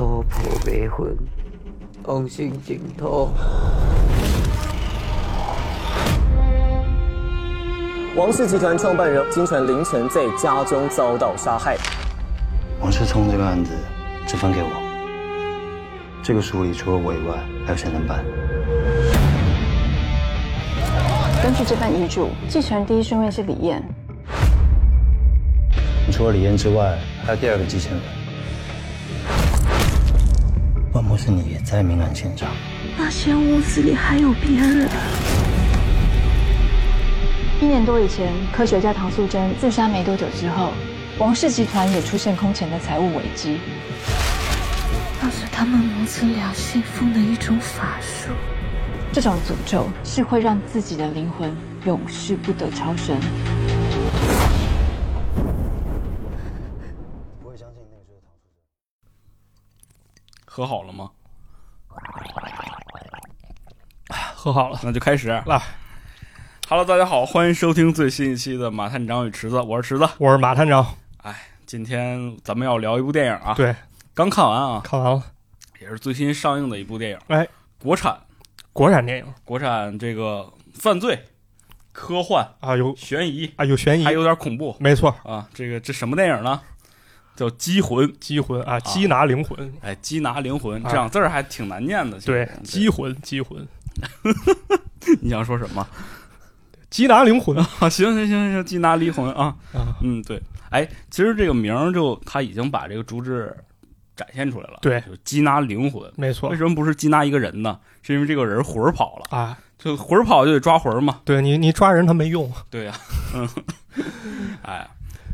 娑婆未魂，往生净土。王氏集团创办人经传凌晨在家中遭到杀害。王世聪这个案子只分给我，这个书里除了我以外，还有谁能办？根据这份遗嘱，继承人第一顺位是李燕。除了李燕之外，还有第二个继承人。是你也在命案现场？那间屋子里还有别人。一年多以前，科学家唐素贞自杀没多久之后，王氏集团也出现空前的财务危机。那是他们母子俩信奉的一种法术。这种诅咒是会让自己的灵魂永世不得超生。喝好了吗？和好了，那就开始。来。Hello，大家好，欢迎收听最新一期的《马探长与池子》，我是池子，我是马探长。哎，今天咱们要聊一部电影啊，对，刚看完啊，看完了，也是最新上映的一部电影，哎，国产，国产电影，国产这个犯罪、科幻。啊，有。悬疑。啊，有悬疑，还有点恐怖，没错。啊，这个这什么电影呢？叫《鸡魂》，鸡魂啊，缉拿灵魂，哎，缉拿灵魂，这两字儿还挺难念的。对，鸡魂，鸡魂。你想说什么？缉拿灵魂 啊！行行行行，缉拿灵魂啊！啊，嗯，对，哎，其实这个名儿就他已经把这个主旨展现出来了。对，就缉拿灵魂，没错。为什么不是缉拿一个人呢？是因为这个人魂儿跑了啊，就魂儿跑就得抓魂儿嘛。对你，你抓人他没用。对呀、啊，嗯，哎。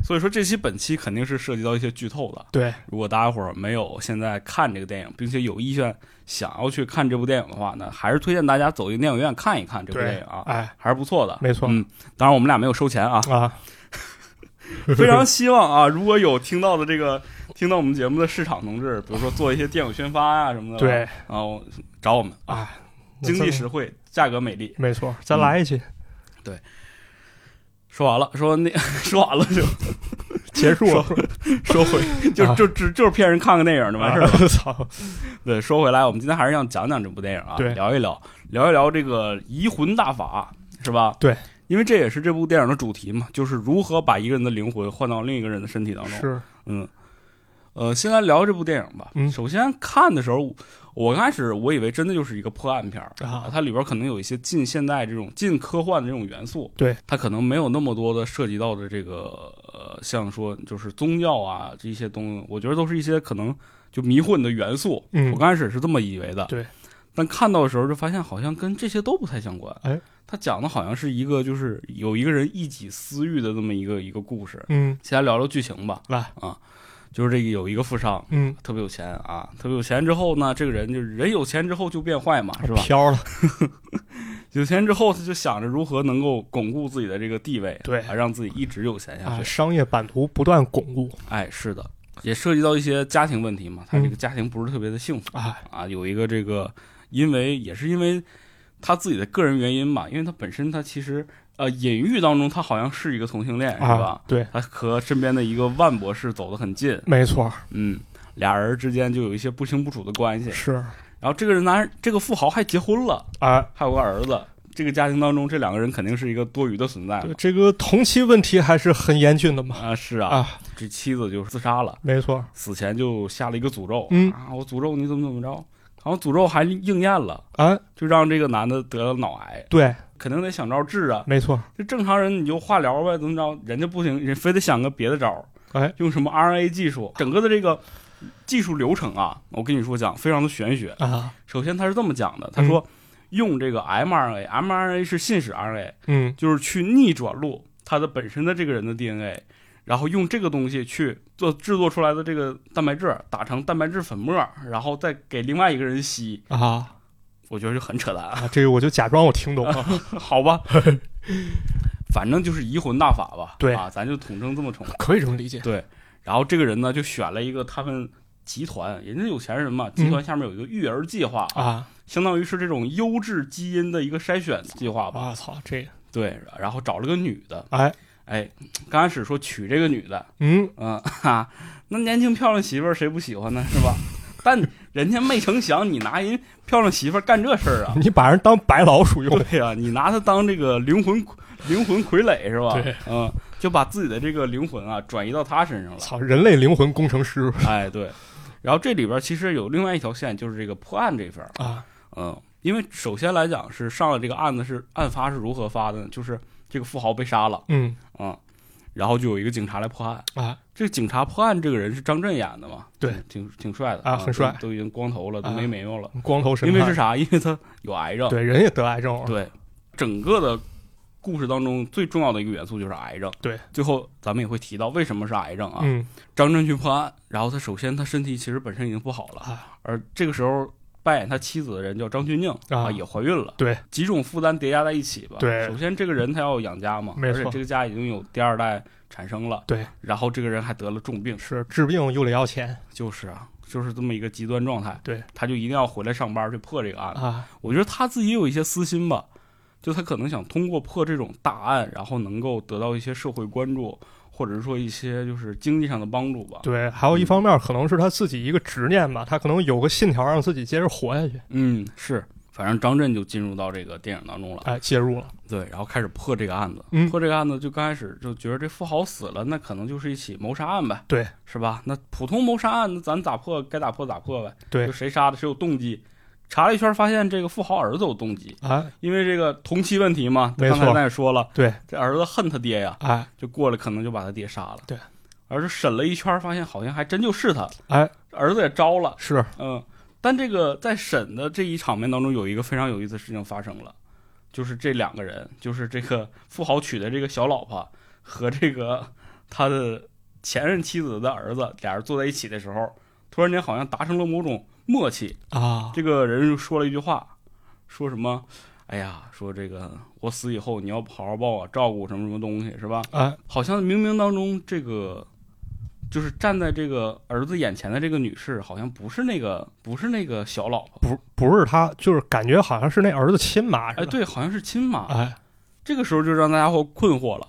所以说这期本期肯定是涉及到一些剧透的。对，如果大家伙儿没有现在看这个电影，并且有意愿想要去看这部电影的话呢，还是推荐大家走进电影院看一看这部电影啊，哎，还是不错的。没错，嗯，当然我们俩没有收钱啊啊，非常希望啊，如果有听到的这个听到我们节目的市场同志，比如说做一些电影宣发呀、啊、什么的，对，然后找我们啊，经济实惠，价格美丽，没错，再来一期。嗯、对。说完了，说那 说完了就 结束了，说 回就就只就是骗人看个电影就完事儿了。操！对，说回来，我们今天还是要讲讲这部电影啊，对，聊一聊，聊一聊这个移魂大法，是吧？对，因为这也是这部电影的主题嘛，就是如何把一个人的灵魂换到另一个人的身体当中。是，嗯，呃，先来聊这部电影吧。嗯，首先看的时候。我刚开始我以为真的就是一个破案片儿啊，它里边可能有一些近现代这种近科幻的这种元素，对，它可能没有那么多的涉及到的这个呃，像说就是宗教啊这些东西，我觉得都是一些可能就迷惑你的元素。嗯，我刚开始是这么以为的，对，但看到的时候就发现好像跟这些都不太相关。哎，他讲的好像是一个就是有一个人一己私欲的这么一个一个故事。嗯，先来聊聊剧情吧。来啊。就是这个有一个富商，嗯，特别有钱啊，特别有钱之后呢，这个人就是人有钱之后就变坏嘛，是吧？飘了，有钱之后他就想着如何能够巩固自己的这个地位，对，啊，让自己一直有钱下去。啊、商业版图不断巩固，哎，是的，也涉及到一些家庭问题嘛，他这个家庭不是特别的幸福、嗯、啊啊，有一个这个，因为也是因为他自己的个人原因嘛，因为他本身他其实。呃，隐喻当中，他好像是一个同性恋，啊、是吧？对，他和身边的一个万博士走得很近，没错。嗯，俩人之间就有一些不清不楚的关系。是。然后这个人男，这个富豪还结婚了啊，还有个儿子。这个家庭当中，这两个人肯定是一个多余的存在。对，这个同期问题还是很严峻的嘛。啊，是啊。啊，这妻子就自杀了。没错。死前就下了一个诅咒。嗯啊，我诅咒你怎么怎么着。然后诅咒还应验了啊，就让这个男的得了脑癌。对。肯定得想招治啊，没错。这正常人你就化疗呗，怎么着？人家不行，人非得想个别的招哎，用什么 RNA 技术？整个的这个技术流程啊，我跟你说讲，非常的玄学啊。首先他是这么讲的，他说、嗯、用这个 mRNA，mRNA 是信使 RNA，嗯，就是去逆转录它的本身的这个人的 DNA，然后用这个东西去做制作出来的这个蛋白质打成蛋白质粉末，然后再给另外一个人吸啊。我觉得就很扯淡啊！这个我就假装我听懂了，好吧，反正就是移魂大法吧。对啊，咱就统称这么称，可以这么理解。对，然后这个人呢，就选了一个他们集团，人家有钱人嘛，集团下面有一个育儿计划、嗯、啊，相当于是这种优质基因的一个筛选计划吧。我、啊、操，这个对，然后找了个女的，哎哎，刚开始说娶这个女的，嗯嗯哈，那年轻漂亮媳妇儿谁不喜欢呢？是吧？但人家没成想你拿人漂亮媳妇干这事儿啊！你把人当白老鼠用，对呀、你拿他当这个灵魂灵魂傀儡是吧？对，嗯，就把自己的这个灵魂啊转移到他身上了。操，人类灵魂工程师哎，对。然后这里边其实有另外一条线，就是这个破案这份儿。啊，嗯，因为首先来讲是上了这个案子是案发是如何发的呢？就是这个富豪被杀了，嗯嗯，然后就有一个警察来破案。啊，这个警察破案这个人是张震演的嘛？对嗯挺挺帅的啊很帅都都已经光头了，都没啊眉毛了。光头神因为是啥？因为他有癌症。对，人也得癌症了，对，整个的故事当中最重要的一个元素就是癌症。对，最后咱们也会提到为什么是癌症啊？嗯张震去破案，然后他首先他身体其实本身已经不好了，啊，而这个时候扮演他妻子的人叫张钧甯啊也怀孕了，对，几种负担叠加在一起吧。对首先这个人他要养家嘛，没错而且这个家已经有第二代产生了，对，然后这个人还得了重病，是治病又得要钱就是啊，就是这么一个极端状态。对，他就一定要回来上班去破这个案子。啊，我觉得他自己也有一些私心吧，就他可能想通过破这种大案，然后能够得到一些社会关注，或者是说一些就是经济上的帮助吧。，对，还有一方面可能是他自己一个执念吧，他可能有个信条让自己接着活下去，嗯，是，反正张震就进入到这个电影当中了，哎，介入了，对，然后开始破这个案子。嗯破这个案子就刚开始就觉得这富豪死了，那可能就是一起谋杀案呗，对，是吧？那普通谋杀案，那咱咋破该咋破咋破呗，对就谁杀的，谁有动机。查了一圈，发现这个富豪儿子有动机，啊，因为这个同期问题嘛。没错刚才咱也说了，对，这儿子恨他爹呀，哎就过来可能就把他爹杀了。对，而是审了一圈，发现好像还真就是他，哎，儿子也招了，是嗯。但这个在审的这一场面当中，有一个非常有意思的事情发生了，就是这两个人，就是这个富豪娶的这个小老婆和这个他的前任妻子的儿子，俩人坐在一起的时候，突然间好像达成了某种默契。啊，这个人就说了一句话，说什么？哎呀，说这个我死以后你要好好帮我照顾什么什么东西是吧？哎，好像冥冥当中这个就是站在这个儿子眼前的这个女士，好像不是那个不是那个小老婆，不不是她，就是感觉好像是那儿子亲妈哎，，对，好像是亲妈。哎，这个时候就让大家伙困惑了，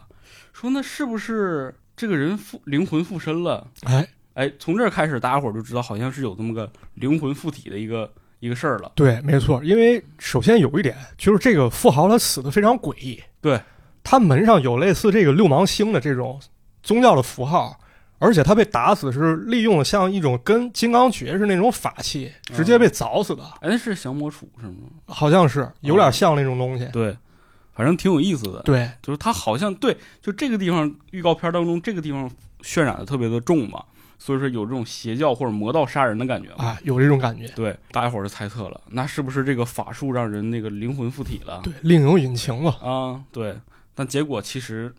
说那是不是这个人附灵魂附身了？哎，哎，从这儿开始，大家伙儿就知道好像是有这么个灵魂附体的一个一个事儿了。对，没错，因为首先有一点就是这个富豪他死的非常诡异，对，他门上有类似这个六芒星的这种宗教的符号，而且他被打死是利用了像一种跟金刚诀似的那种法器，直接被凿死的，哎，那是降魔杵是吗？好像是有点像那种东西。对，反正挺有意思的。对，就是他好像对，就这个地方预告片当中这个地方渲染的特别的重嘛，所以说有这种邪教或者魔道杀人的感觉。啊，有这种感觉。对，大家伙儿就猜测了，那是不是这个法术让人那个灵魂附体了？对，另有隐情了。啊，对，但结果其实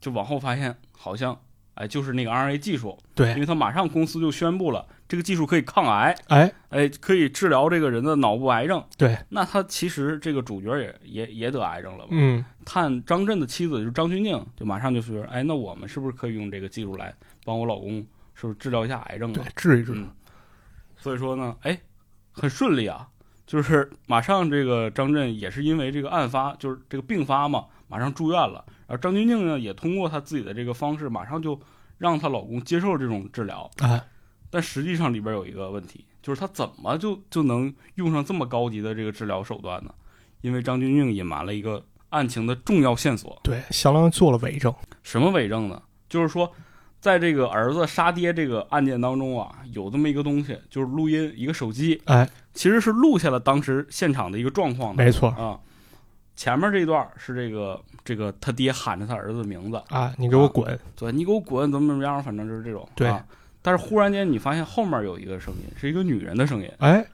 就往后发现，好像哎就是那个 RNA 技术，对因，为他马上公司就宣布了，这个技术可以抗癌，哎，哎，可以治疗这个人的脑部癌症。对，那他其实这个主角也也也得癌症了吧。嗯，探张震的妻子就是张钧甯，就马上就说，哎，那我们是不是可以用这个技术来帮我老公，是不是治疗一下癌症对啊？，治一治。嗯，所以说呢，哎，很顺利啊，就是马上这个张震也是因为这个案发，就是这个病发嘛，马上住院了。而张钧甯呢，也通过她自己的这个方式，马上就让她老公接受这种治疗。哎，但实际上里边有一个问题，就是她怎么就就能用上这么高级的这个治疗手段呢？因为张钧甯隐瞒了一个案情的重要线索。对，相当于做了伪证。什么伪证呢？就是说，在这个儿子杀爹这个案件当中啊，有这么一个东西，就是录音，一个手机，哎，其实是录下了当时现场的一个状况的没错。啊。前面这一段是这个这个他爹喊着他儿子的名字，啊，你给我滚！对，你给我滚，怎么怎么样，反正就是这种。对啊，但是忽然间你发现后面有一个声音，是一个女人的声音，哎，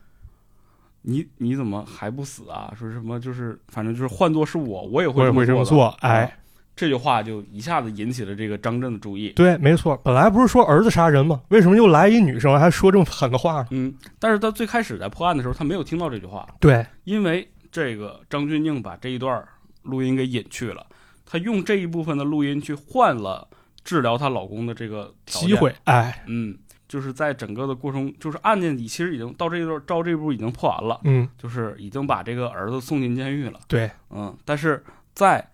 你你怎么还不死啊？说什么就是反正就是换做是我，我也会我也会这么做。哎啊，这句话就一下子引起了这个张震的注意。对，没错。本来不是说儿子杀人吗？为什么又来一女生还说这么狠的话呢？嗯，但是他最开始在破案的时候，他没有听到这句话，对，因为这个张俊宁把这一段录音给隐去了，他用这一部分的录音去换了治疗她老公的这个机。会。哎，嗯，就是在整个的过程，就是案件里其实已经到这一段到这一步已经破完了，嗯，就是已经把这个儿子送进监狱了。对，嗯，但是在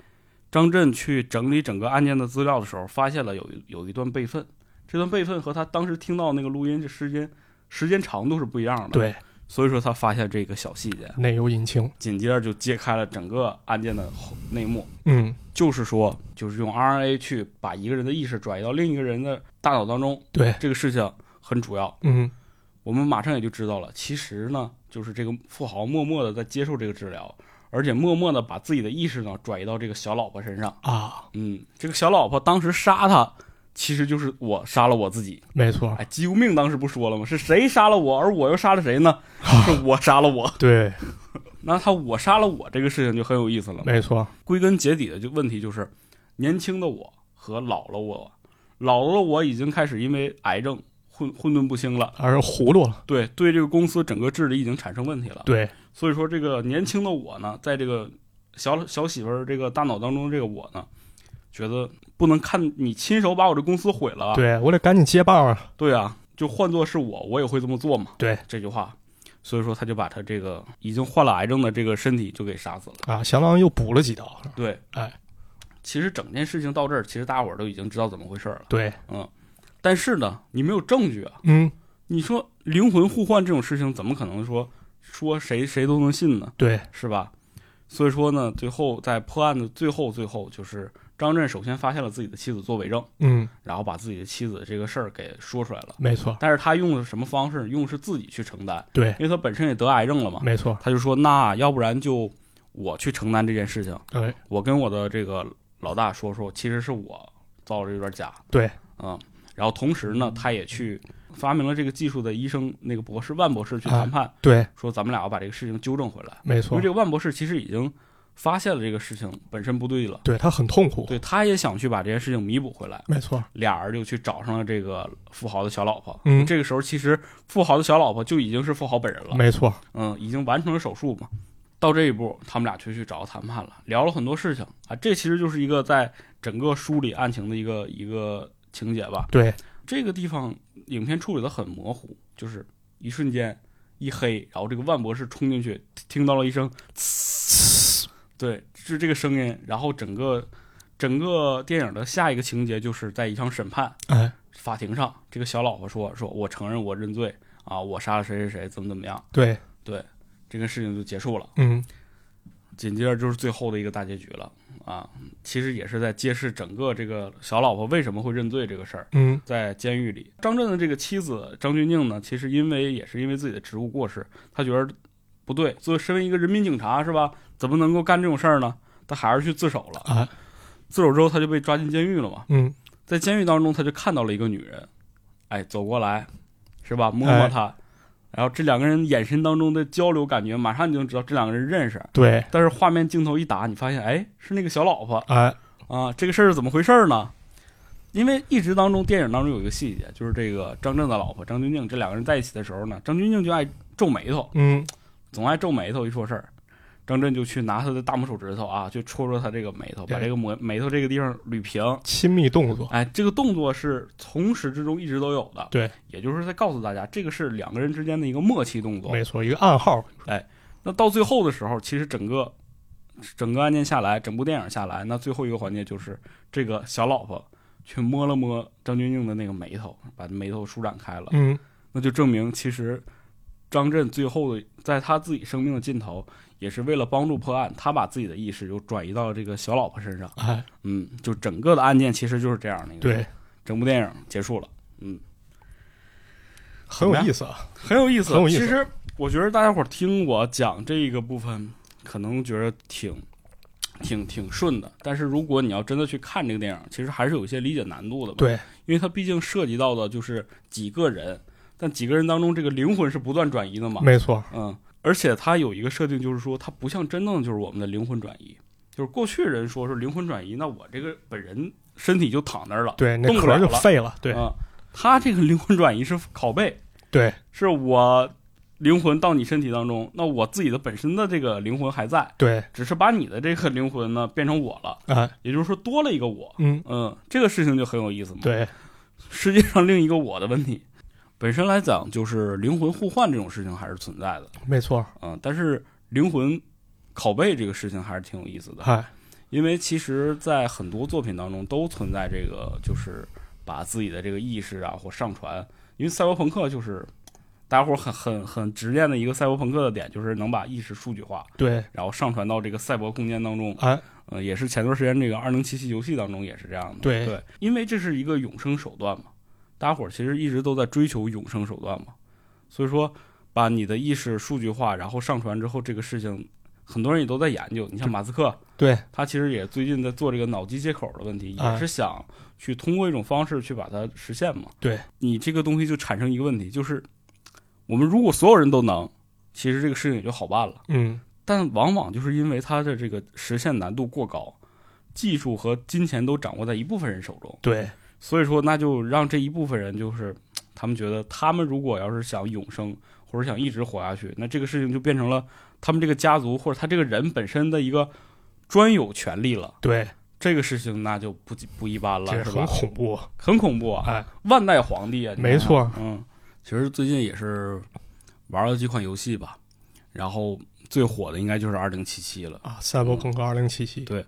张震去整理整个案件的资料的时候，发现了有一有一段备份，这段备份和他当时听到那个录音这时间时间长度是不一样的。，对，所以说他发现这个小细节，内有隐情。紧接着就揭开了整个案件的后内幕。嗯，就是说，就是用 RNA 去把一个人的意识转移到另一个人的大脑当中，对，这个事情很主要。嗯，我们马上也就知道了，其实呢，就是这个富豪默默的在接受这个治疗，而且默默的把自己的意识呢转移到这个小老婆身上。啊，嗯，这个小老婆当时杀他，其实就是我杀了我自己。没错，哎，姬无命当时不说了吗？是谁杀了我，而我又杀了谁呢？是我杀了我。对，那他我杀了我这个事情就很有意思了。没错，归根结底的就问题就是，年轻的我和老了我，老了我已经开始因为癌症混混沌不清了，而糊涂了。对对，这个公司整个治理已经产生问题了。对，所以说这个年轻的我呢，在这个小小媳妇儿这个大脑当中，这个我呢，觉得不能看你亲手把我这公司毁了啊。对我得赶紧接棒啊。对啊，就换做是我，我也会这么做嘛。对这句话，所以说他就把他这个已经患了癌症的这个身体就给杀死了。啊，相当于又补了几刀。对，哎，其实整件事情到这儿，其实大伙儿都已经知道怎么回事儿了。对，嗯，但是呢，你没有证据啊。嗯，你说灵魂互换这种事情，怎么可能说说谁谁都能信呢？对，是吧？所以说呢，最后在破案的最后最后，就是张震首先发现了自己的妻子做伪证，嗯，然后把自己的妻子这个事儿给说出来了。没错，但是他用的什么方式？用的是自己去承担，对，因为他本身也得癌症了嘛。没错。他就说，那要不然就我去承担这件事情，对，我跟我的这个老大说说，其实是我造了这段假。对，嗯，然后同时呢，他也去发明了这个技术的医生那个博士万博士去谈判，对，说咱们俩要把这个事情纠正回来。没错因为这。个万博士其实已经发现了这个事情本身不对了，对他很痛苦。对，他也想去把这件事情弥补回来。没错。俩人就去找上了这个富豪的小老婆。嗯这个时候其实富豪的小老婆就已经是富豪本人了。没错。嗯，已经完成了手术嘛。到这一步，他们俩就去找谈判了，聊了很多事情啊。这其实就是一个在整个梳理案情的一个一个情节吧。对，这个地方影片处理的很模糊，就是一瞬间一黑，然后这个万博士冲进去，听到了一声呲，对，是这个声音，然后整个整个电影的下一个情节就是在一场审判，哎，法庭上，这个小老婆说说我承认我认罪啊，我杀了谁谁谁，怎么怎么样，对，对，这个事情就结束了。嗯，紧接着就是最后的一个大结局了啊！其实也是在揭示整个这个小老婆为什么会认罪这个事儿。嗯，在监狱里，张震的这个妻子张钧甯呢，其实因为也是因为自己的职务过失，她觉得不对，作为身为一个人民警察是吧，怎么能够干这种事儿呢？她还是去自首了。啊，自首之后，她就被抓进监狱了嘛。嗯，在监狱当中，她就看到了一个女人，哎，走过来，是吧？摸摸哎她，然后这两个人眼神当中的交流，感觉马上你就知道这两个人认识。对，但是画面镜头一打，你发现，哎，是那个小老婆哎，啊！这个事儿是怎么回事呢？因为一直当中，电影当中有一个细节，就是这个张震的老婆张钧甯这两个人在一起的时候呢，张钧甯就爱皱眉头，嗯，总爱皱眉头，一说事儿，张震就去拿他的大拇手指头啊，去戳戳他这个眉头，把这个眉眉头这个地方捋平。亲密动作，哎，这个动作是从始至终一直都有的，对，也就是在告诉大家，这个是两个人之间的一个默契动作。没错，一个暗号。哎那到最后的时候，其实整个整个案件下来，整部电影下来，那最后一个环节就是这个小老婆去摸了摸张钧甯的那个眉头，把眉头舒展开了，嗯，那就证明其实张震最后的在他自己生命的尽头，也是为了帮助破案，他把自己的意识又转移到了这个小老婆身上。哎，嗯，就整个的案件其实就是这样的一个，对，，整部电影结束了。嗯，很有意思啊。很有意思。很有意思其实我觉得大家伙儿听我讲这个部分，可能觉得挺挺挺顺的。但是如果你要真的去看这个电影，其实还是有一些理解难度的吧。，对，因为它毕竟涉及到的就是几个人，但几个人当中，这个灵魂是不断转移的嘛。没错，嗯，而且它有一个设定，就是说它不像真正的就是我们的灵魂转移，就是过去人说是灵魂转移，那我这个本人身体就躺那儿了。对，那壳就动不了了废了。对，啊，他这个灵魂转移是拷贝。对，是我灵魂到你身体当中，那我自己的本身的这个灵魂还在，对，只是把你的这个灵魂呢变成我了，哎，也就是说多了一个我。嗯，嗯，这个事情就很有意思嘛。，对，世界上另一个我的问题，本身来讲就是灵魂互换这种事情还是存在的，没错。嗯，但是灵魂拷贝这个事情还是挺有意思的，嗨，因为其实，在很多作品当中都存在这个，就是把自己的这个意识啊或上传，因为赛博朋克就是大家伙儿很很很执念的一个赛博朋克的点，就是能把意识数据化，对，然后上传到这个赛博空间当中。哎，呃，也是前段时间这个二零七七游戏当中也是这样的。对对，因为这是一个永生手段嘛，大家伙儿其实一直都在追求永生手段嘛，所以说把你的意识数据化，然后上传之后，这个事情很多人也都在研究。你像马斯克，对，他其实也最近在做这个脑机接口的问题，哎也是想去通过一种方式去把它实现嘛。对。你这个东西就产生一个问题，就是我们如果所有人都能，其实这个事情也就好办了。嗯，但往往就是因为它的这个实现难度过高，技术和金钱都掌握在一部分人手中，对，所以说那就让这一部分人就是他们觉得，他们如果要是想永生或者想一直活下去，那这个事情就变成了他们这个家族或者他这个人本身的一个专有权利了。对，这个事情那就不不一般了，这很是很？恐怖。很恐怖啊！哎，万代皇帝啊，没错嗯，其实最近也是玩了几款游戏吧，然后最火的应该就是二零七七了。啊，赛博朋克二零七七，对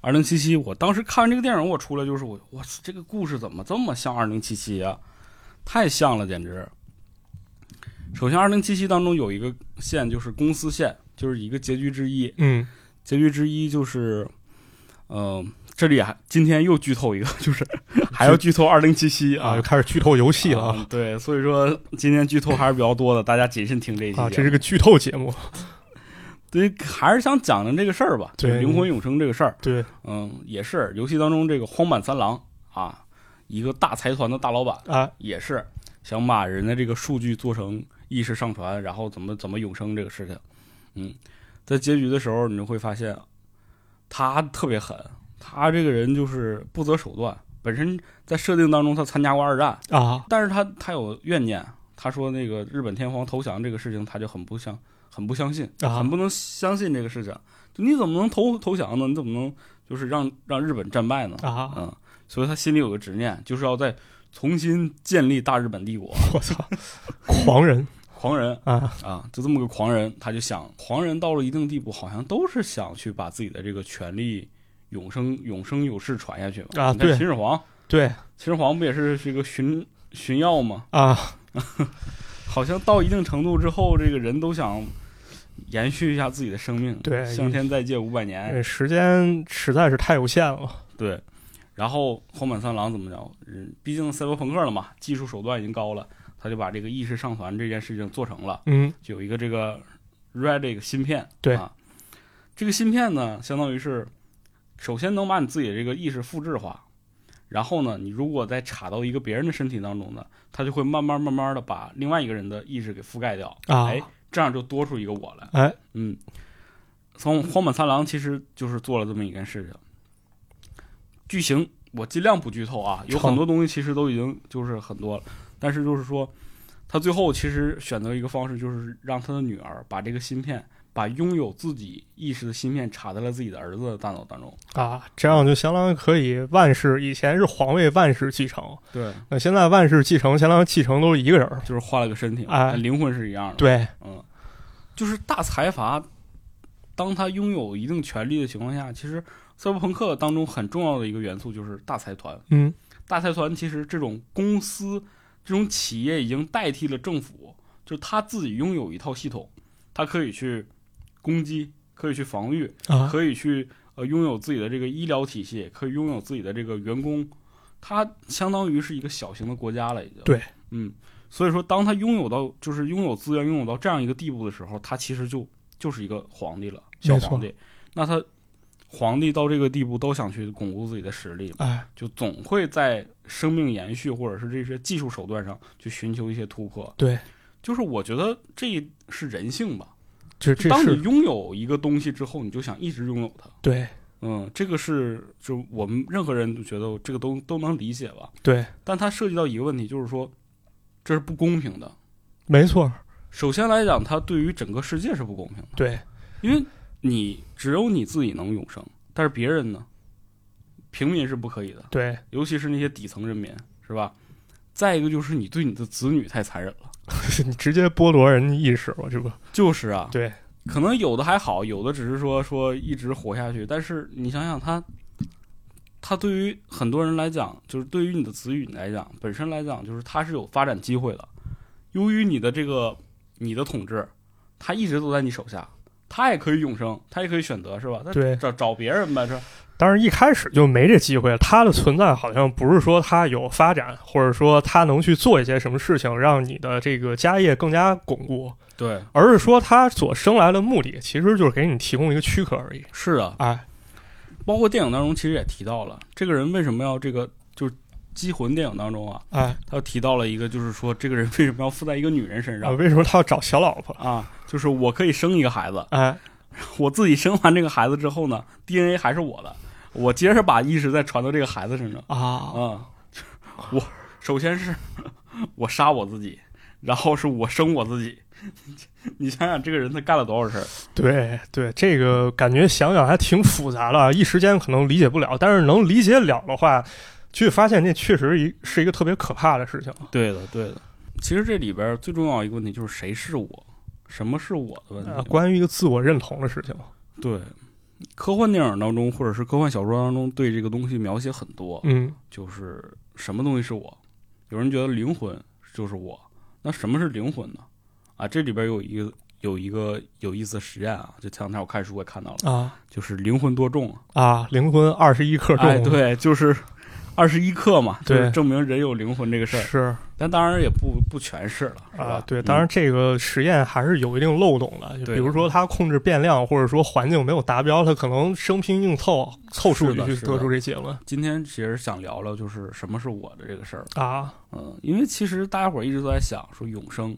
二零七七，我当时看完这个电影，我出来就是我，我这个故事怎么这么像二零七七啊？太像了，简直。首先，二零七七当中有一个线就是公司线，就是一个结局之一。嗯，结局之一就是，呃，这里还今天又剧透一个，就是还要剧透二零七七啊，啊又，开始剧透游戏了啊对，所以说今天剧透还是比较多的，大家谨慎听这一期啊！这是个剧透节目，对，还是想讲讲这个事儿吧，对灵魂永生这个事儿。对，嗯，也是游戏当中这个荒坂三郎啊，一个大财团的大老板，啊，也是想把人的这个数据做成意识上传，然后怎么怎么永生这个事情。嗯，在结局的时候，你就会发现他特别狠，他这个人就是不择手段。本身在设定当中，他参加过二战，啊，但是他他有怨念，他说那个日本天皇投降这个事情，他就很不相很不相信，啊很不能相信这个事情。就你怎么能投投降呢？你怎么能就是让让日本战败呢？啊嗯，所以他心里有个执念，就是要再重新建立大日本帝国。我操，狂人狂人啊，啊，就这么个狂人，他就想，狂人到了一定地步，好像都是想去把自己的这个权利永生永生有世传下去嘛。啊对秦始皇，对秦始皇不也是这个寻寻药吗？啊，好像到一定程度之后，这个人都想延续一下自己的生命，对向天再借五百年，这时间实在是太有限了对。然后荒坂三郎怎么着？嗯，毕竟赛博朋克了嘛，技术手段已经高了，他就把这个意识上传这件事情做成了，嗯，就有一个这个 Relic 芯片，对啊，这个芯片呢，相当于是首先能把你自己的这个意识复制化，然后呢，你如果再插到一个别人的身体当中呢，他就会慢慢慢慢的把另外一个人的意识给覆盖掉，啊。哎，这样就多出一个我来。哎，嗯，从荒坂三郎其实就是做了这么一件事情。剧情我尽量不剧透啊，有很多东西其实都已经就是很多了，但是就是说，他最后其实选择一个方式，就是让他的女儿把这个芯片，把拥有自己意识的芯片插在了自己的儿子的大脑当中。啊，这样就相当于可以万世，以前是皇位万世继承，对，那现在万世继承，相当于继承都是一个人，就是换了个身体灵魂是一样的。对，嗯，就是大财阀，当他拥有一定权力的情况下，其实赛博朋克当中很重要的一个元素就是大财团。嗯，大财团其实这种公司、这种企业已经代替了政府，就是他自己拥有一套系统，他可以去攻击，可以去防御，啊，可以去呃拥有自己的这个医疗体系，可以拥有自己的这个员工，它相当于是一个小型的国家了，已经。对，嗯，所以说当他拥有到就是拥有资源拥有到这样一个地步的时候，他其实就就是一个皇帝了，小皇帝。那他皇帝到这个地步都想去巩固自己的实力，哎，就总会在生命延续或者是这些技术手段上去寻求一些突破。对，就是我觉得这是人性吧。这这当你拥有一个东西之后，你就想一直拥有它。对嗯，这个是就我们任何人都觉得这个都都能理解吧。对，但它涉及到一个问题，就是说这是不公平的。没错，首先来讲，它对于整个世界是不公平的，对因为你只有你自己能永生，但是别人呢，平民是不可以的，对，尤其是那些底层人民，是吧？再一个就是你对你的子女太残忍了，你直接剥夺人意识了，这不就是啊，对，可能有的还好，有的只是说说一直活下去。但是你想想他，他对于很多人来讲，就是对于你的子女来讲，本身来讲就是他是有发展机会的，由于你的这个你的统治，他一直都在你手下，他也可以永生，他也可以选择，是吧？他对找找别人呗，是吧。但是一开始就没这机会，他的存在好像不是说他有发展，或者说他能去做一些什么事情，让你的这个家业更加巩固，对，而是说他所生来的目的其实就是给你提供一个躯壳而已。是的，哎，包括电影当中其实也提到了，这个人为什么要这个，就是《机魂》电影当中啊，哎，他提到了一个，就是说这个人为什么要附在一个女人身啊，上为什么他要找小老婆？啊？就是我可以生一个孩子，哎，我自己生完这个孩子之后呢，DNA 还是我的，我接着把意识再传到这个孩子身上啊，啊。我首先是我杀我自己，然后是我生我自己。你想想，这个人他干了多少事儿？对对，这个感觉想想还挺复杂的，一时间可能理解不了，但是能理解了的话，就会发现这确实一是一个特别可怕的事情。对的，对的。其实这里边最重要一个问题就是谁是我，什么是我的问题。呃，关于一个自我认同的事情。对，科幻电影当中或者是科幻小说当中对这个东西描写很多，嗯，就是什么东西是我？有人觉得灵魂就是我，那什么是灵魂呢？啊，这里边有一个有一个有意思的实验啊，就前两天我看书也看到了，啊就是灵魂多重啊，灵魂二十一克重，哎，对，就是二十一克嘛，就证明人有灵魂这个事儿。是但当然也不不全是了，是吧？啊，对，嗯当然这个实验还是有一定漏洞的，就对比如说它控制变量，或者说环境没有达标，它可能生拼硬凑凑数据得出这结论今天其实想聊聊就是什么是我的这个事儿。啊，嗯，因为其实大家伙儿一直都在想说永生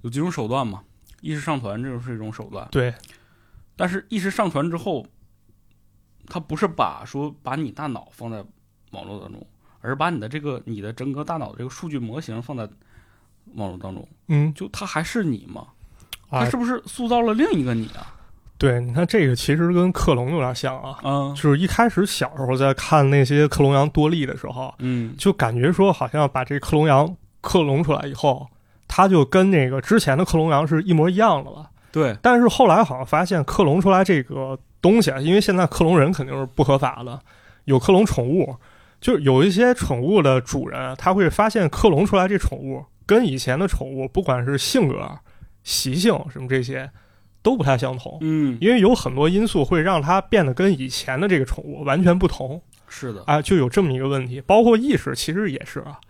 有几种手段嘛，意识上传这就是一种手段，对，但是意识上传之后，它不是把说把你大脑放在网络当中，而把你的这个你的整个大脑的这个数据模型放在网络当中，嗯就它还是你吗？啊它是不是塑造了另一个你啊？对，你看这个其实跟克隆有点像啊，嗯就是一开始小时候在看那些克隆羊多利的时候，嗯，就感觉说好像把这克隆羊克隆出来以后，它就跟那个之前的克隆羊是一模一样的了。对，但是后来好像发现克隆出来这个东西啊，因为现在克隆人肯定是不合法的，有克隆宠物，就是有一些宠物的主人他会发现克隆出来这宠物跟以前的宠物，不管是性格、习性什么这些都不太相同，嗯，因为有很多因素会让它变得跟以前的这个宠物完全不同是的，啊，就有这么一个问题。包括意识其实也是啊，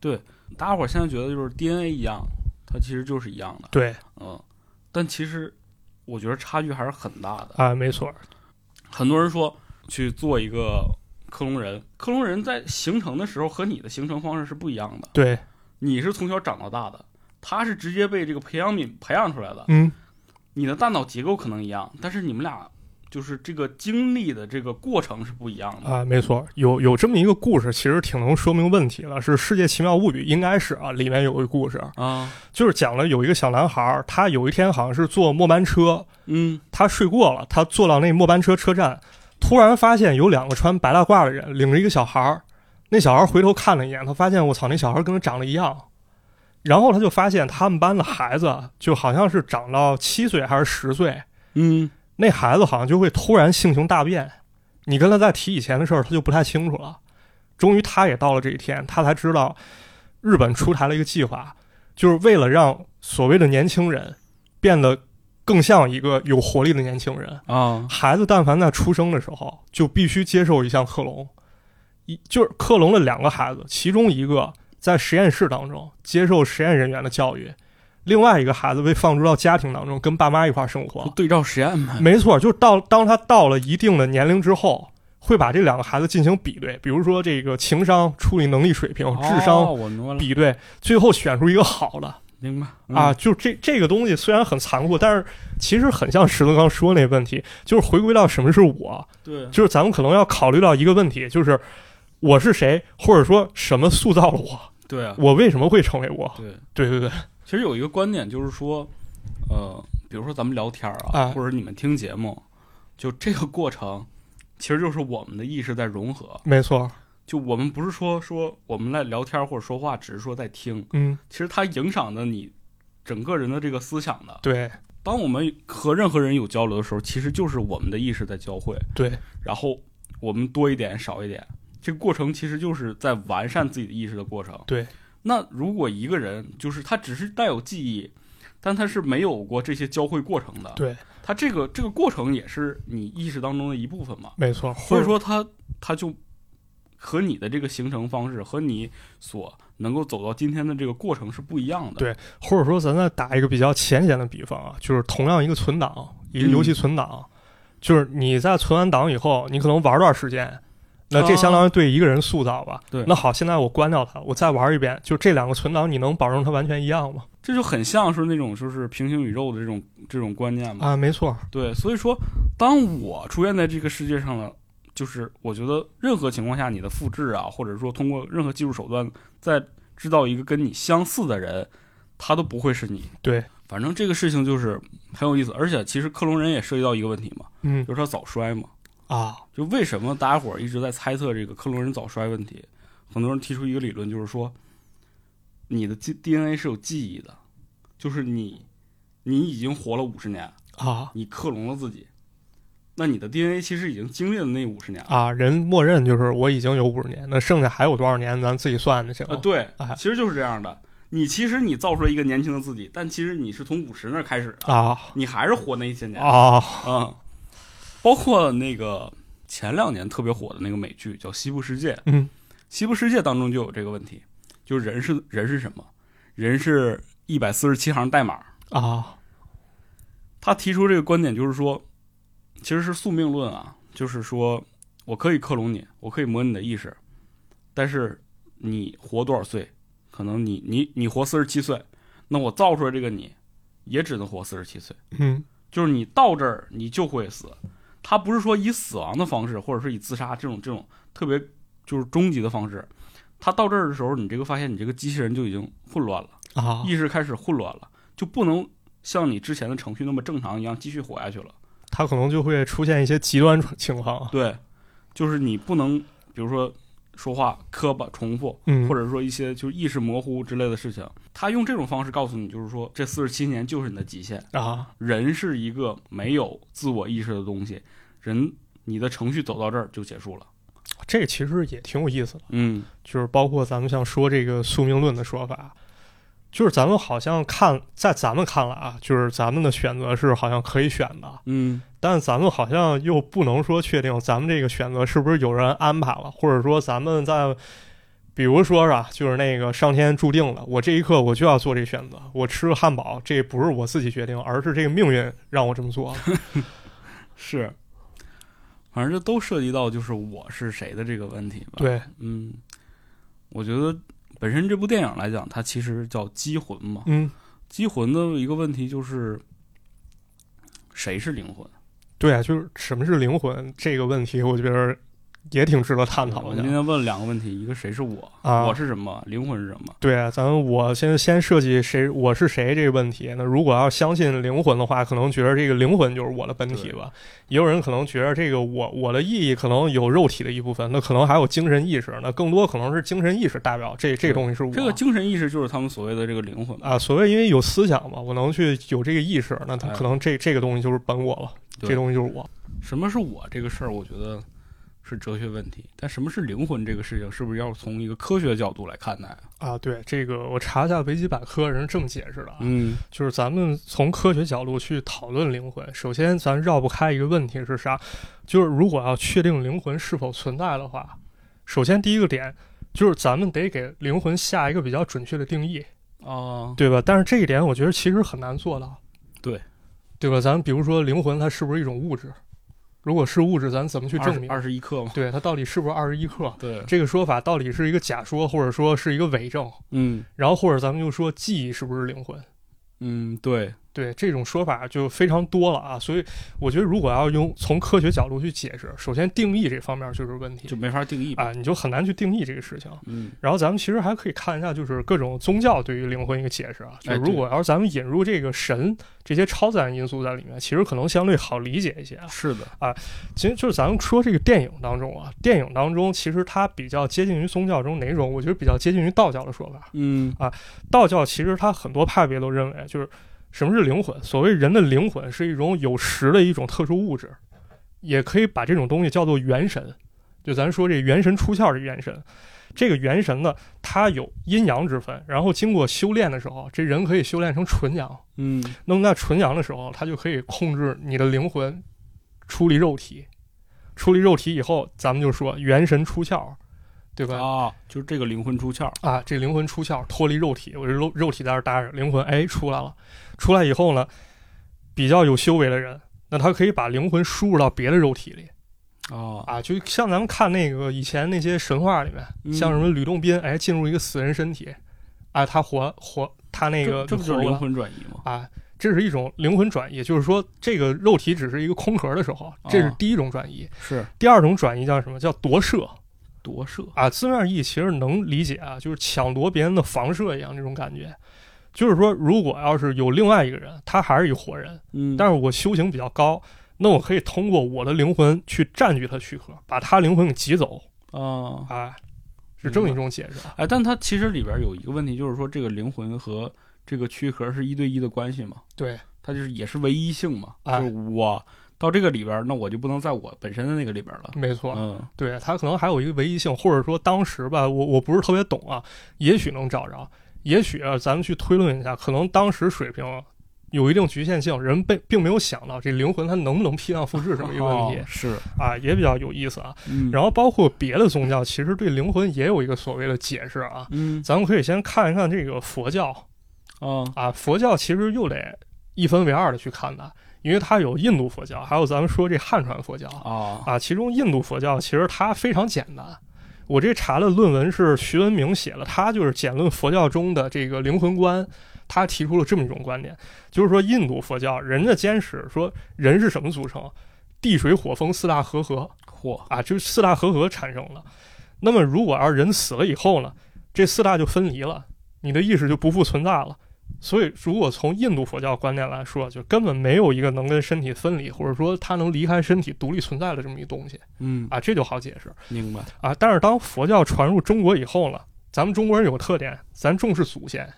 对大家伙儿现在觉得就是 DNA 一样，它其实就是一样的，对。嗯，但其实我觉得差距还是很大的。啊，没错，很多人说去做一个克隆人，克隆人在形成的时候和你的形成方式是不一样的。对，你是从小长到大的，他是直接被这个培养皿培养出来的。嗯，你的大脑结构可能一样，但是你们俩就是这个经历的这个过程是不一样的。啊，没错，有有这么一个故事，其实挺能说明问题的，是《世界奇妙物语》，应该是啊，里面有一个故事，啊，就是讲了有一个小男孩儿，他有一天好像是坐末班车，嗯他睡过了，他坐到那末班车车站，突然发现有两个穿白大褂的人领着一个小孩儿，那小孩儿回头看了一眼，他发现我操，那小孩儿跟他长得一样，然后他就发现他们班的孩子就好像是长到七岁还是十岁，嗯，那孩子好像就会突然性情大变，你跟他再提以前的事儿，他就不太清楚了。终于，他也到了这一天，他才知道，日本出台了一个计划，就是为了让所谓的年轻人变得更像一个有活力的年轻人。啊，孩子但凡在出生的时候就必须接受一项克隆，一就是克隆了两个孩子，其中一个在实验室当中接受实验人员的教育，另外一个孩子被放逐到家庭当中跟爸妈一块儿生活。对照实验呗。没错，就是到当他到了一定的年龄之后，会把这两个孩子进行比对，比如说这个情商、处理能力水平、智哦商比对，最后选出一个好的。明白啊，，就这这个东西虽然很残酷，但是其实很像石头刚说那问题，就是回归到什么是我，嗯对，就是咱们可能要考虑到一个问题，就是我是谁，或者说什么塑造了我，对啊，我为什么会成为我？对。对对对，其实有一个观点就是说，呃，比如说咱们聊天啊或者你们听节目，就这个过程，其实就是我们的意识在融合。没错，就我们不是说说我们在聊天儿或者说话，只是说在听，嗯，其实它影响的你整个人的这个思想的。对当我们和任何人有交流的时候，其实就是我们的意识在交汇，对然后我们多一点少一点，这个过程其实就是在完善自己的意识的过程。对。那如果一个人就是他只是带有记忆，但他是没有过这些交汇过程的，对，他这个这个过程也是你意识当中的一部分嘛。没错。所以说他他就和你的这个形成方式和你所能够走到今天的这个过程是不一样的。对或者说咱再打一个比较浅显的比方啊，就是同样一个存档，一个游戏存档，就是你在存完档以后，你可能玩段时间，那这相当于对一个人塑造吧。对那好，现在我关掉它，我再玩一遍，就这两个存档，你能保证它完全一样吗？这就很像是那种就是平行宇宙的这种这种观念嘛。啊，没错，对，所以说，当我出现在这个世界上了，就是我觉得任何情况下，你的复制啊，或者说通过任何技术手段，再知道一个跟你相似的人，他都不会是你。对，反正这个事情就是很有意思，而且其实克隆人也涉及到一个问题嘛，嗯就是他早衰嘛。啊，就为什么大家伙儿一直在猜测这个克隆人早衰问题？很多人提出一个理论，就是说，你的 G DNA 是有记忆的，就是你，你已经活了五十年，啊你克隆了自己，那你的 DNA 其实已经经历了那五十年了。啊，人默认就是我已经有五十年，那剩下还有多少年，咱自己算就行。呃，对哎，其实就是这样的。你其实你造出来一个年轻的自己，但其实你是从五十那儿开始的，啊你还是活那一千年啊嗯，包括那个前两年特别火的那个美剧叫《西部世界》，嗯，《西部世界》当中就有这个问题，就是人是人是什么？人是一百四十七行代码。啊他提出这个观点就是说，其实是宿命论啊，就是说我可以克隆你，我可以模拟你的意识，但是你活多少岁？可能你你你活四十七岁，那我造出来这个你，也只能活四十七岁。嗯就是你到这儿你就会死，他不是说以死亡的方式，或者是以自杀这种这种特别就是终极的方式，他到这儿的时候，你这个发现你这个机器人就已经混乱了，啊意识开始混乱了，就不能像你之前的程序那么正常一样继续活下去了。它可能就会出现一些极端 情况。对，就是你不能，比如说说话磕巴重复，嗯或者说一些就是意识模糊之类的事情，他用这种方式告诉你，就是说这四十七年就是你的极限。啊人是一个没有自我意识的东西，人你的程序走到这儿就结束了。这其实也挺有意思的，嗯就是包括咱们像说这个宿命论的说法，就是咱们好像看在咱们看来啊，就是咱们的选择是好像可以选的，嗯但咱们好像又不能说确定咱们这个选择是不是有人安排了，或者说咱们在，比如说啊，就是那个上天注定了，我这一刻我就要做这选择，我吃个汉堡，这不是我自己决定，而是这个命运让我这么做了。是，反正这都涉及到就是我是谁的这个问题吧。，对，嗯，我觉得本身这部电影来讲，它其实叫《机魂》嘛，嗯，机魂的一个问题就是谁是灵魂？对啊，就是什么是灵魂这个问题，我觉得也挺值得探讨的我今。天问两个问题，一个谁是我，啊我是什么，灵魂是什么？对啊，咱们我先先设计谁我是谁这个问题。那如果要相信灵魂的话，可能觉得这个灵魂就是我的本体吧。也有人可能觉得这个我我的意义可能有肉体的一部分，那可能还有精神意识，那更多可能是精神意识代表这这个东西是我。这个精神意识就是他们所谓的这个灵魂。啊，所谓因为有思想嘛，我能去有这个意识，那它哎可能这这个东西就是本我了，这东西就是我。什么是我这个事儿，我觉得是哲学问题。但什么是灵魂这个事情，是不是要从一个科学角度来看待？啊，对这个我查一下维基百科，人是这么解释的啊，嗯就是咱们从科学角度去讨论灵魂，首先咱绕不开一个问题是啥？就是如果要确定灵魂是否存在的话，首先第一个点就是咱们得给灵魂下一个比较准确的定义，啊，对吧？但是这一点我觉得其实很难做到，对对吧？咱比如说灵魂它是不是一种物质？如果是物质，咱怎么去证明？二十一克嘛。对它到底是不是二十一克？对，这个说法到底是一个假说，或者说是一个伪证？嗯然后或者咱们就说记忆是不是灵魂？嗯，对，对这种说法就非常多了啊，所以我觉得如果要用从科学角度去解释，首先定义这方面就是问题就没法定义。啊，你就很难去定义这个事情。嗯然后咱们其实还可以看一下，就是各种宗教对于灵魂一个解释啊。就如果要是咱们引入这个神这些超自然因素在里面，其实可能相对好理解一些啊。是的啊，其实就是咱们说这个电影当中啊，电影当中其实它比较接近于宗教中哪种？我觉得比较接近于道教的说法。嗯啊道教其实它很多派别都认为，就是什么是灵魂？所谓人的灵魂是一种有实的一种特殊物质，也可以把这种东西叫做元神。就咱说这元神出窍这元神，这个元神呢，它有阴阳之分，然后经过修炼的时候，这人可以修炼成纯阳。嗯那么在纯阳的时候，它就可以控制你的灵魂出离肉体。出离肉体以后，咱们就说元神出窍，对吧？啊，就是这个灵魂出窍，啊，这灵魂出窍，脱离肉体，我这肉肉体在这儿待着，灵魂哎出来了。出来以后呢，比较有修为的人，那他可以把灵魂输入到别的肉体里啊啊，就像咱们看那个以前那些神话里面，嗯像什么吕洞宾，哎，进入一个死人身体，啊，他活活，他那个这这不就是灵魂转移吗？啊，这是一种灵魂转移，就是说这个肉体只是一个空壳的时候，这是哦第一种转移。是第二种转移叫什么？叫夺舍夺舍啊，字面意义其实能理解啊，就是抢夺别人的房舍一样这种感觉。就是说，如果要是有另外一个人，他还是一活人，嗯，但是我修行比较高，那我可以通过我的灵魂去占据他躯壳，把他灵魂给挤走啊，哎，是这么一种解释啊。哎，但他其实里边有一个问题，就是说这个灵魂和这个躯壳是一对一的关系嘛，对，它就是也是唯一性嘛，哎就是我到这个里边，那我就不能在我本身的那个里边了。没错，嗯对它可能还有一个唯一性，或者说当时吧，我我不是特别懂啊，也许能找着，也许啊，咱们去推论一下，可能当时水平有一定局限性，人被并没有想到这灵魂它能不能批量复制这么一个问题、哦是，啊，也比较有意思啊。嗯，然后包括别的宗教，其实对灵魂也有一个所谓的解释啊。嗯咱们可以先看一看这个佛教啊啊，佛教其实又得一分为二的去看的，因为它有印度佛教，还有咱们说这汉传佛教啊啊。其中印度佛教其实它非常简单，我这查的论文是徐文明写的，他就是简论佛教中的这个灵魂观。他提出了这么一种观点，就是说印度佛教人家坚持说人是什么组成，地水火风四大和合，嚯啊，就是四大和合产生了。那么如果要是人死了以后呢，这四大就分离了，你的意识就不复存在了。所以，如果从印度佛教观念来说，就根本没有一个能跟身体分离，或者说它能离开身体独立存在的这么一东西嗯啊，这就好解释明白啊。但是当佛教传入中国以后呢，咱们中国人有个特点，咱重视祖先，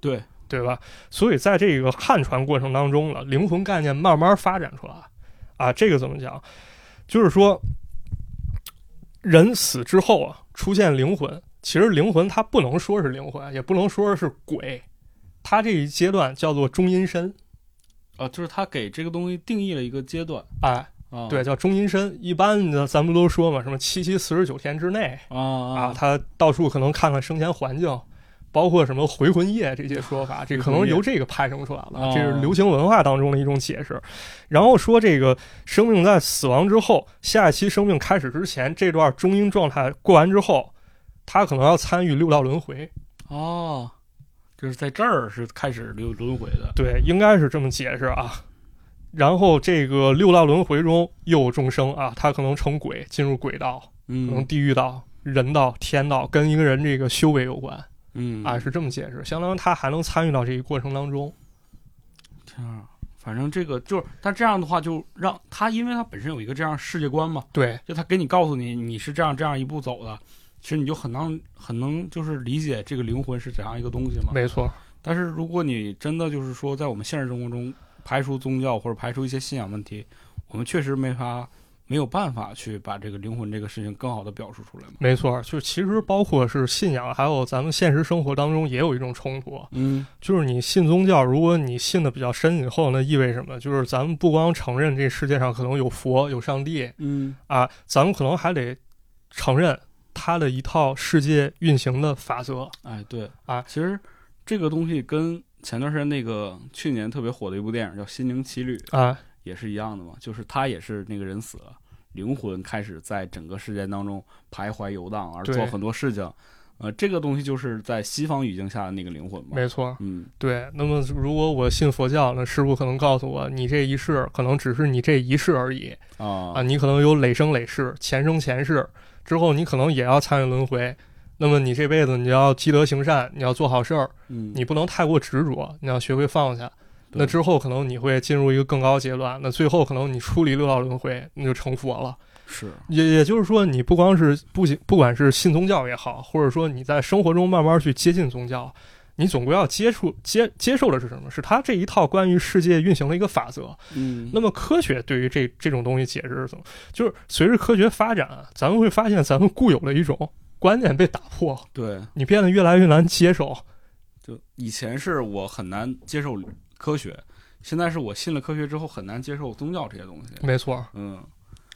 对对吧？所以在这个汉传过程当中呢，灵魂概念慢慢发展出来。啊，这个怎么讲？就是说，人死之后啊，出现灵魂，其实灵魂它不能说是灵魂，也不能说是鬼，它这一阶段叫做中阴身。啊，就是他给这个东西定义了一个阶段哎，啊，对，叫中阴身。一般的咱们都说嘛，什么七七四十九天之内啊啊，啊他到处可能看看生前环境，包括什么回魂夜这些说法，这可能由这个派生出来了，哦这是流行文化当中的一种解释。然后说这个生命在死亡之后，下一期生命开始之前，这段中阴状态过完之后，他可能要参与六道轮回。哦，就是在这儿是开始轮轮回的，对，应该是这么解释啊。然后这个六道轮回中又有众生啊，他可能成鬼，进入鬼道，可能嗯地狱道、人道、天道，跟一个人这个修为有关。嗯啊，是这么解释，相当于他还能参与到这一过程当中。天啊，反正这个就是他这样的话，就让他，因为他本身有一个这样世界观嘛，对，就他给你告诉你你是这样这样一步走的，其实你就很能很能就是理解这个灵魂是怎样一个东西嘛。没错，但是如果你真的就是说在我们现实生活中排除宗教或者排除一些信仰问题，我们确实没法没有办法去把这个灵魂这个事情更好的表述出来嘛。没错，就其实包括是信仰，还有咱们现实生活当中也有一种冲突，嗯就是你信宗教，如果你信的比较深以后，那意味什么？就是咱们不光承认这世界上可能有佛有上帝嗯啊，咱们可能还得承认它的一套世界运行的法则。哎对啊其实这个东西跟前段时间那个去年特别火的一部电影叫《心灵奇旅》啊，也是一样的嘛，就是他也是那个人死了，灵魂开始在整个世界当中徘徊游荡，而做很多事情。呃，这个东西就是在西方语境下的那个灵魂嘛。没错，嗯对。那么如果我信佛教，那师傅可能告诉我，你这一世可能只是你这一世而已。啊啊，你可能有累生累世、前生前世，之后你可能也要参与轮回。那么你这辈子你要积德行善，你要做好事儿，嗯，你不能太过执着，你要学会放下。那之后可能你会进入一个更高阶段，那最后可能你出离六道轮回，你就成佛了。是也也就是说，你不光是不仅不管是信宗教也好，或者说你在生活中慢慢去接近宗教，你总归要接触接接受的是什么？是它这一套关于世界运行的一个法则。嗯那么科学对于这这种东西解释是怎么？就是随着科学发展，咱们会发现咱们固有的一种观念被打破，对，你变得越来越难接受。就以前是我很难接受科学，现在是我信了科学之后很难接受宗教这些东西。没错，嗯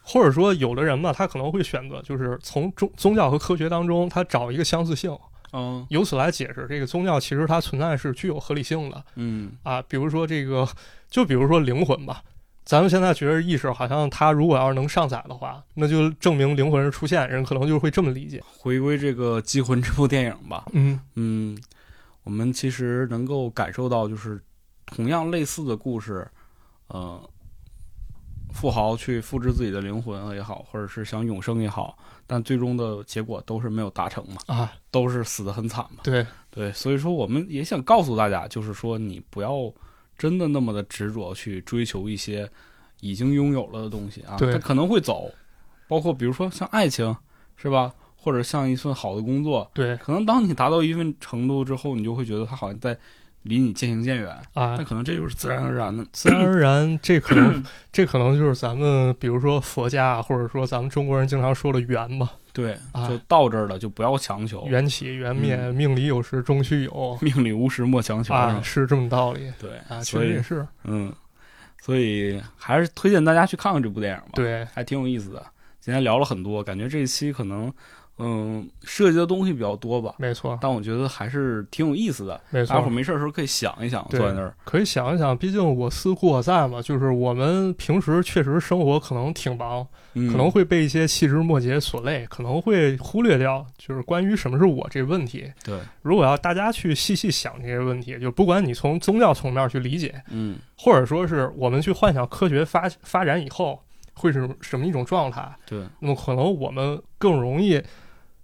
或者说有的人吧，他可能会选择就是从宗宗教和科学当中，他找一个相似性，嗯由此来解释这个宗教其实它存在是具有合理性的嗯啊。比如说这个，就比如说灵魂吧。咱们现在觉得意识好像它如果要是能上载的话，那就证明灵魂是出现，人可能就会这么理解。回归这个《机魂》这部电影吧。嗯，嗯，我们其实能够感受到，就是同样类似的故事，呃，富豪去复制自己的灵魂也好，或者是想永生也好，但最终的结果都是没有达成嘛，啊，都是死得很惨嘛。对，对，所以说我们也想告诉大家，就是说你不要真的那么的执着去追求一些已经拥有了的东西啊，对它可能会走，包括比如说像爱情，是吧？或者像一份好的工作，对可能当你达到一份程度之后，你就会觉得它好像在离你渐行渐远，啊。那，可能这就是自然而然的。自然而然，这可能 这可能就是咱们比如说佛家，或者说咱们中国人经常说的缘吧，对，啊。就到这儿了，就不要强求，缘起缘灭，命里有时终须有。命里无时莫强求。啊，是这么道理。对啊，确所以实也是，嗯，所以还是推荐大家去看看这部电影吧。对，还挺有意思的。今天聊了很多，感觉这一期可能，嗯，涉及的东西比较多吧，没错，但我觉得还是挺有意思的。没大伙儿错。没事的时候可以想一想，坐在那儿，可以想一想，毕竟我思故我在嘛，就是我们平时确实生活可能挺忙，嗯。可能会被一些细枝末节所累，可能会忽略掉就是关于什么是我这个问题。对，如果要大家去细细想这些问题，就不管你从宗教层面去理解，嗯，或者说是我们去幻想科学发发展以后会是什么一种状态，对，那么可能我们更容易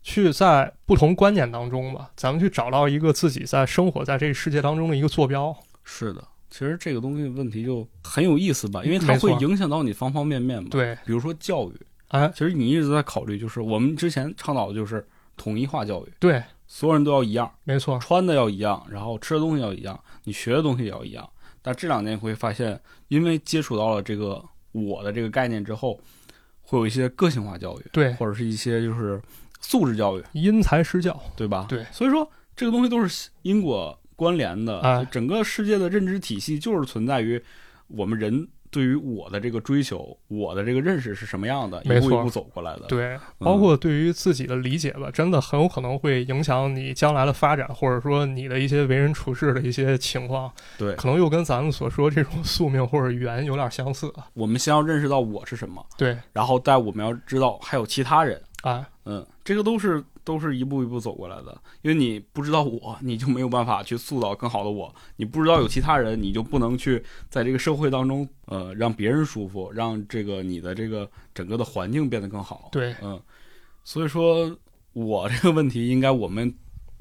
去在不同观点当中吧，咱们去找到一个自己在生活在这个世界当中的一个坐标。是的。其实这个东西问题就很有意思吧，因为它会影响到你方方面面嘛。，对，比如说教育，哎，其实你一直在考虑，就是我们之前倡导的就是统一化教育，对，所有人都要一样，没错，穿的要一样，然后吃的东西要一样，你学的东西也要一样。但这两年你会发现，因为接触到了这个我的这个概念之后，会有一些个性化教育，对，或者是一些就是素质教育，因材施教，对吧？对所以说这个东西都是因果关联的。哎整个世界的认知体系就是存在于我们人对于我的这个追求，我的这个认识是什么样的，一步一步走过来的。对，包括对于自己的理解吧，真的很有可能会影响你将来的发展，或者说你的一些为人处事的一些情况，对，可能又跟咱们所说这种宿命或者缘有点相似。我们先要认识到我是什么，对，然后再我们要知道还有其他人。啊，嗯，这个都是都是一步一步走过来的，因为你不知道我，你就没有办法去塑造更好的我；你不知道有其他人，你就不能去在这个社会当中，呃，让别人舒服，让这个你的这个整个的环境变得更好。对，嗯，所以说我这个问题，应该我们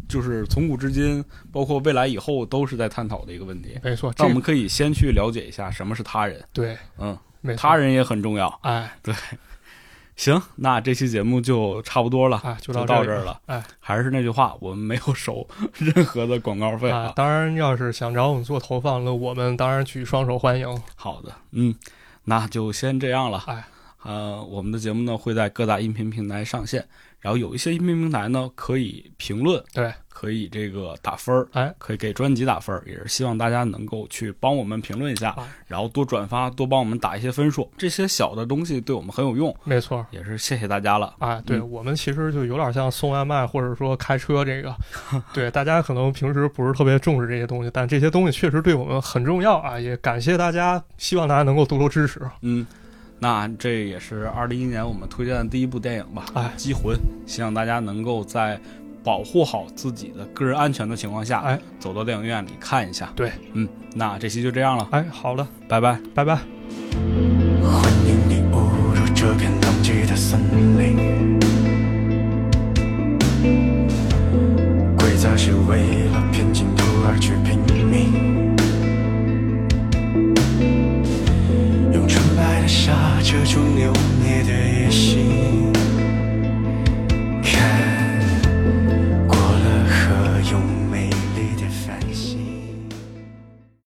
就是从古至今，包括未来以后，都是在探讨的一个问题。没错，这但我们可以先去了解一下什么是他人，对，嗯，他，人也很重要。哎，行，那这期节目就差不多了，啊，就到这儿了。哎，还是那句话，我们没有收 任何的广告费啊，当然，要是想找我们做投放，那我们当然举双手欢迎。好的，嗯，那就先这样了。哎，呃，我们的节目呢会在各大音频平台上线，然后有一些音频平台呢可以评论，对，可以这个打分儿，哎，可以给专辑打分儿，也是希望大家能够去帮我们评论一下，哎然后多转发，多帮我们打一些分数，这些小的东西对我们很有用，没错。也是谢谢大家了。啊，对、嗯我们其实就有点像送外卖，或者说开车这个，对大家可能平时不是特别重视这些东西，但这些东西确实对我们很重要啊！也感谢大家，希望大家能够多多支持。嗯，那这也是二零一年我们推荐的第一部电影吧？哎，《机魂》，希望大家能够在保护好自己的个人安全的情况下，哎，走到电影院里看一下。对，嗯，那这期就这样了。哎，好了，拜拜，拜拜。欢迎你误入这片狼藉的森林，规则是为了。这种扭捏的野心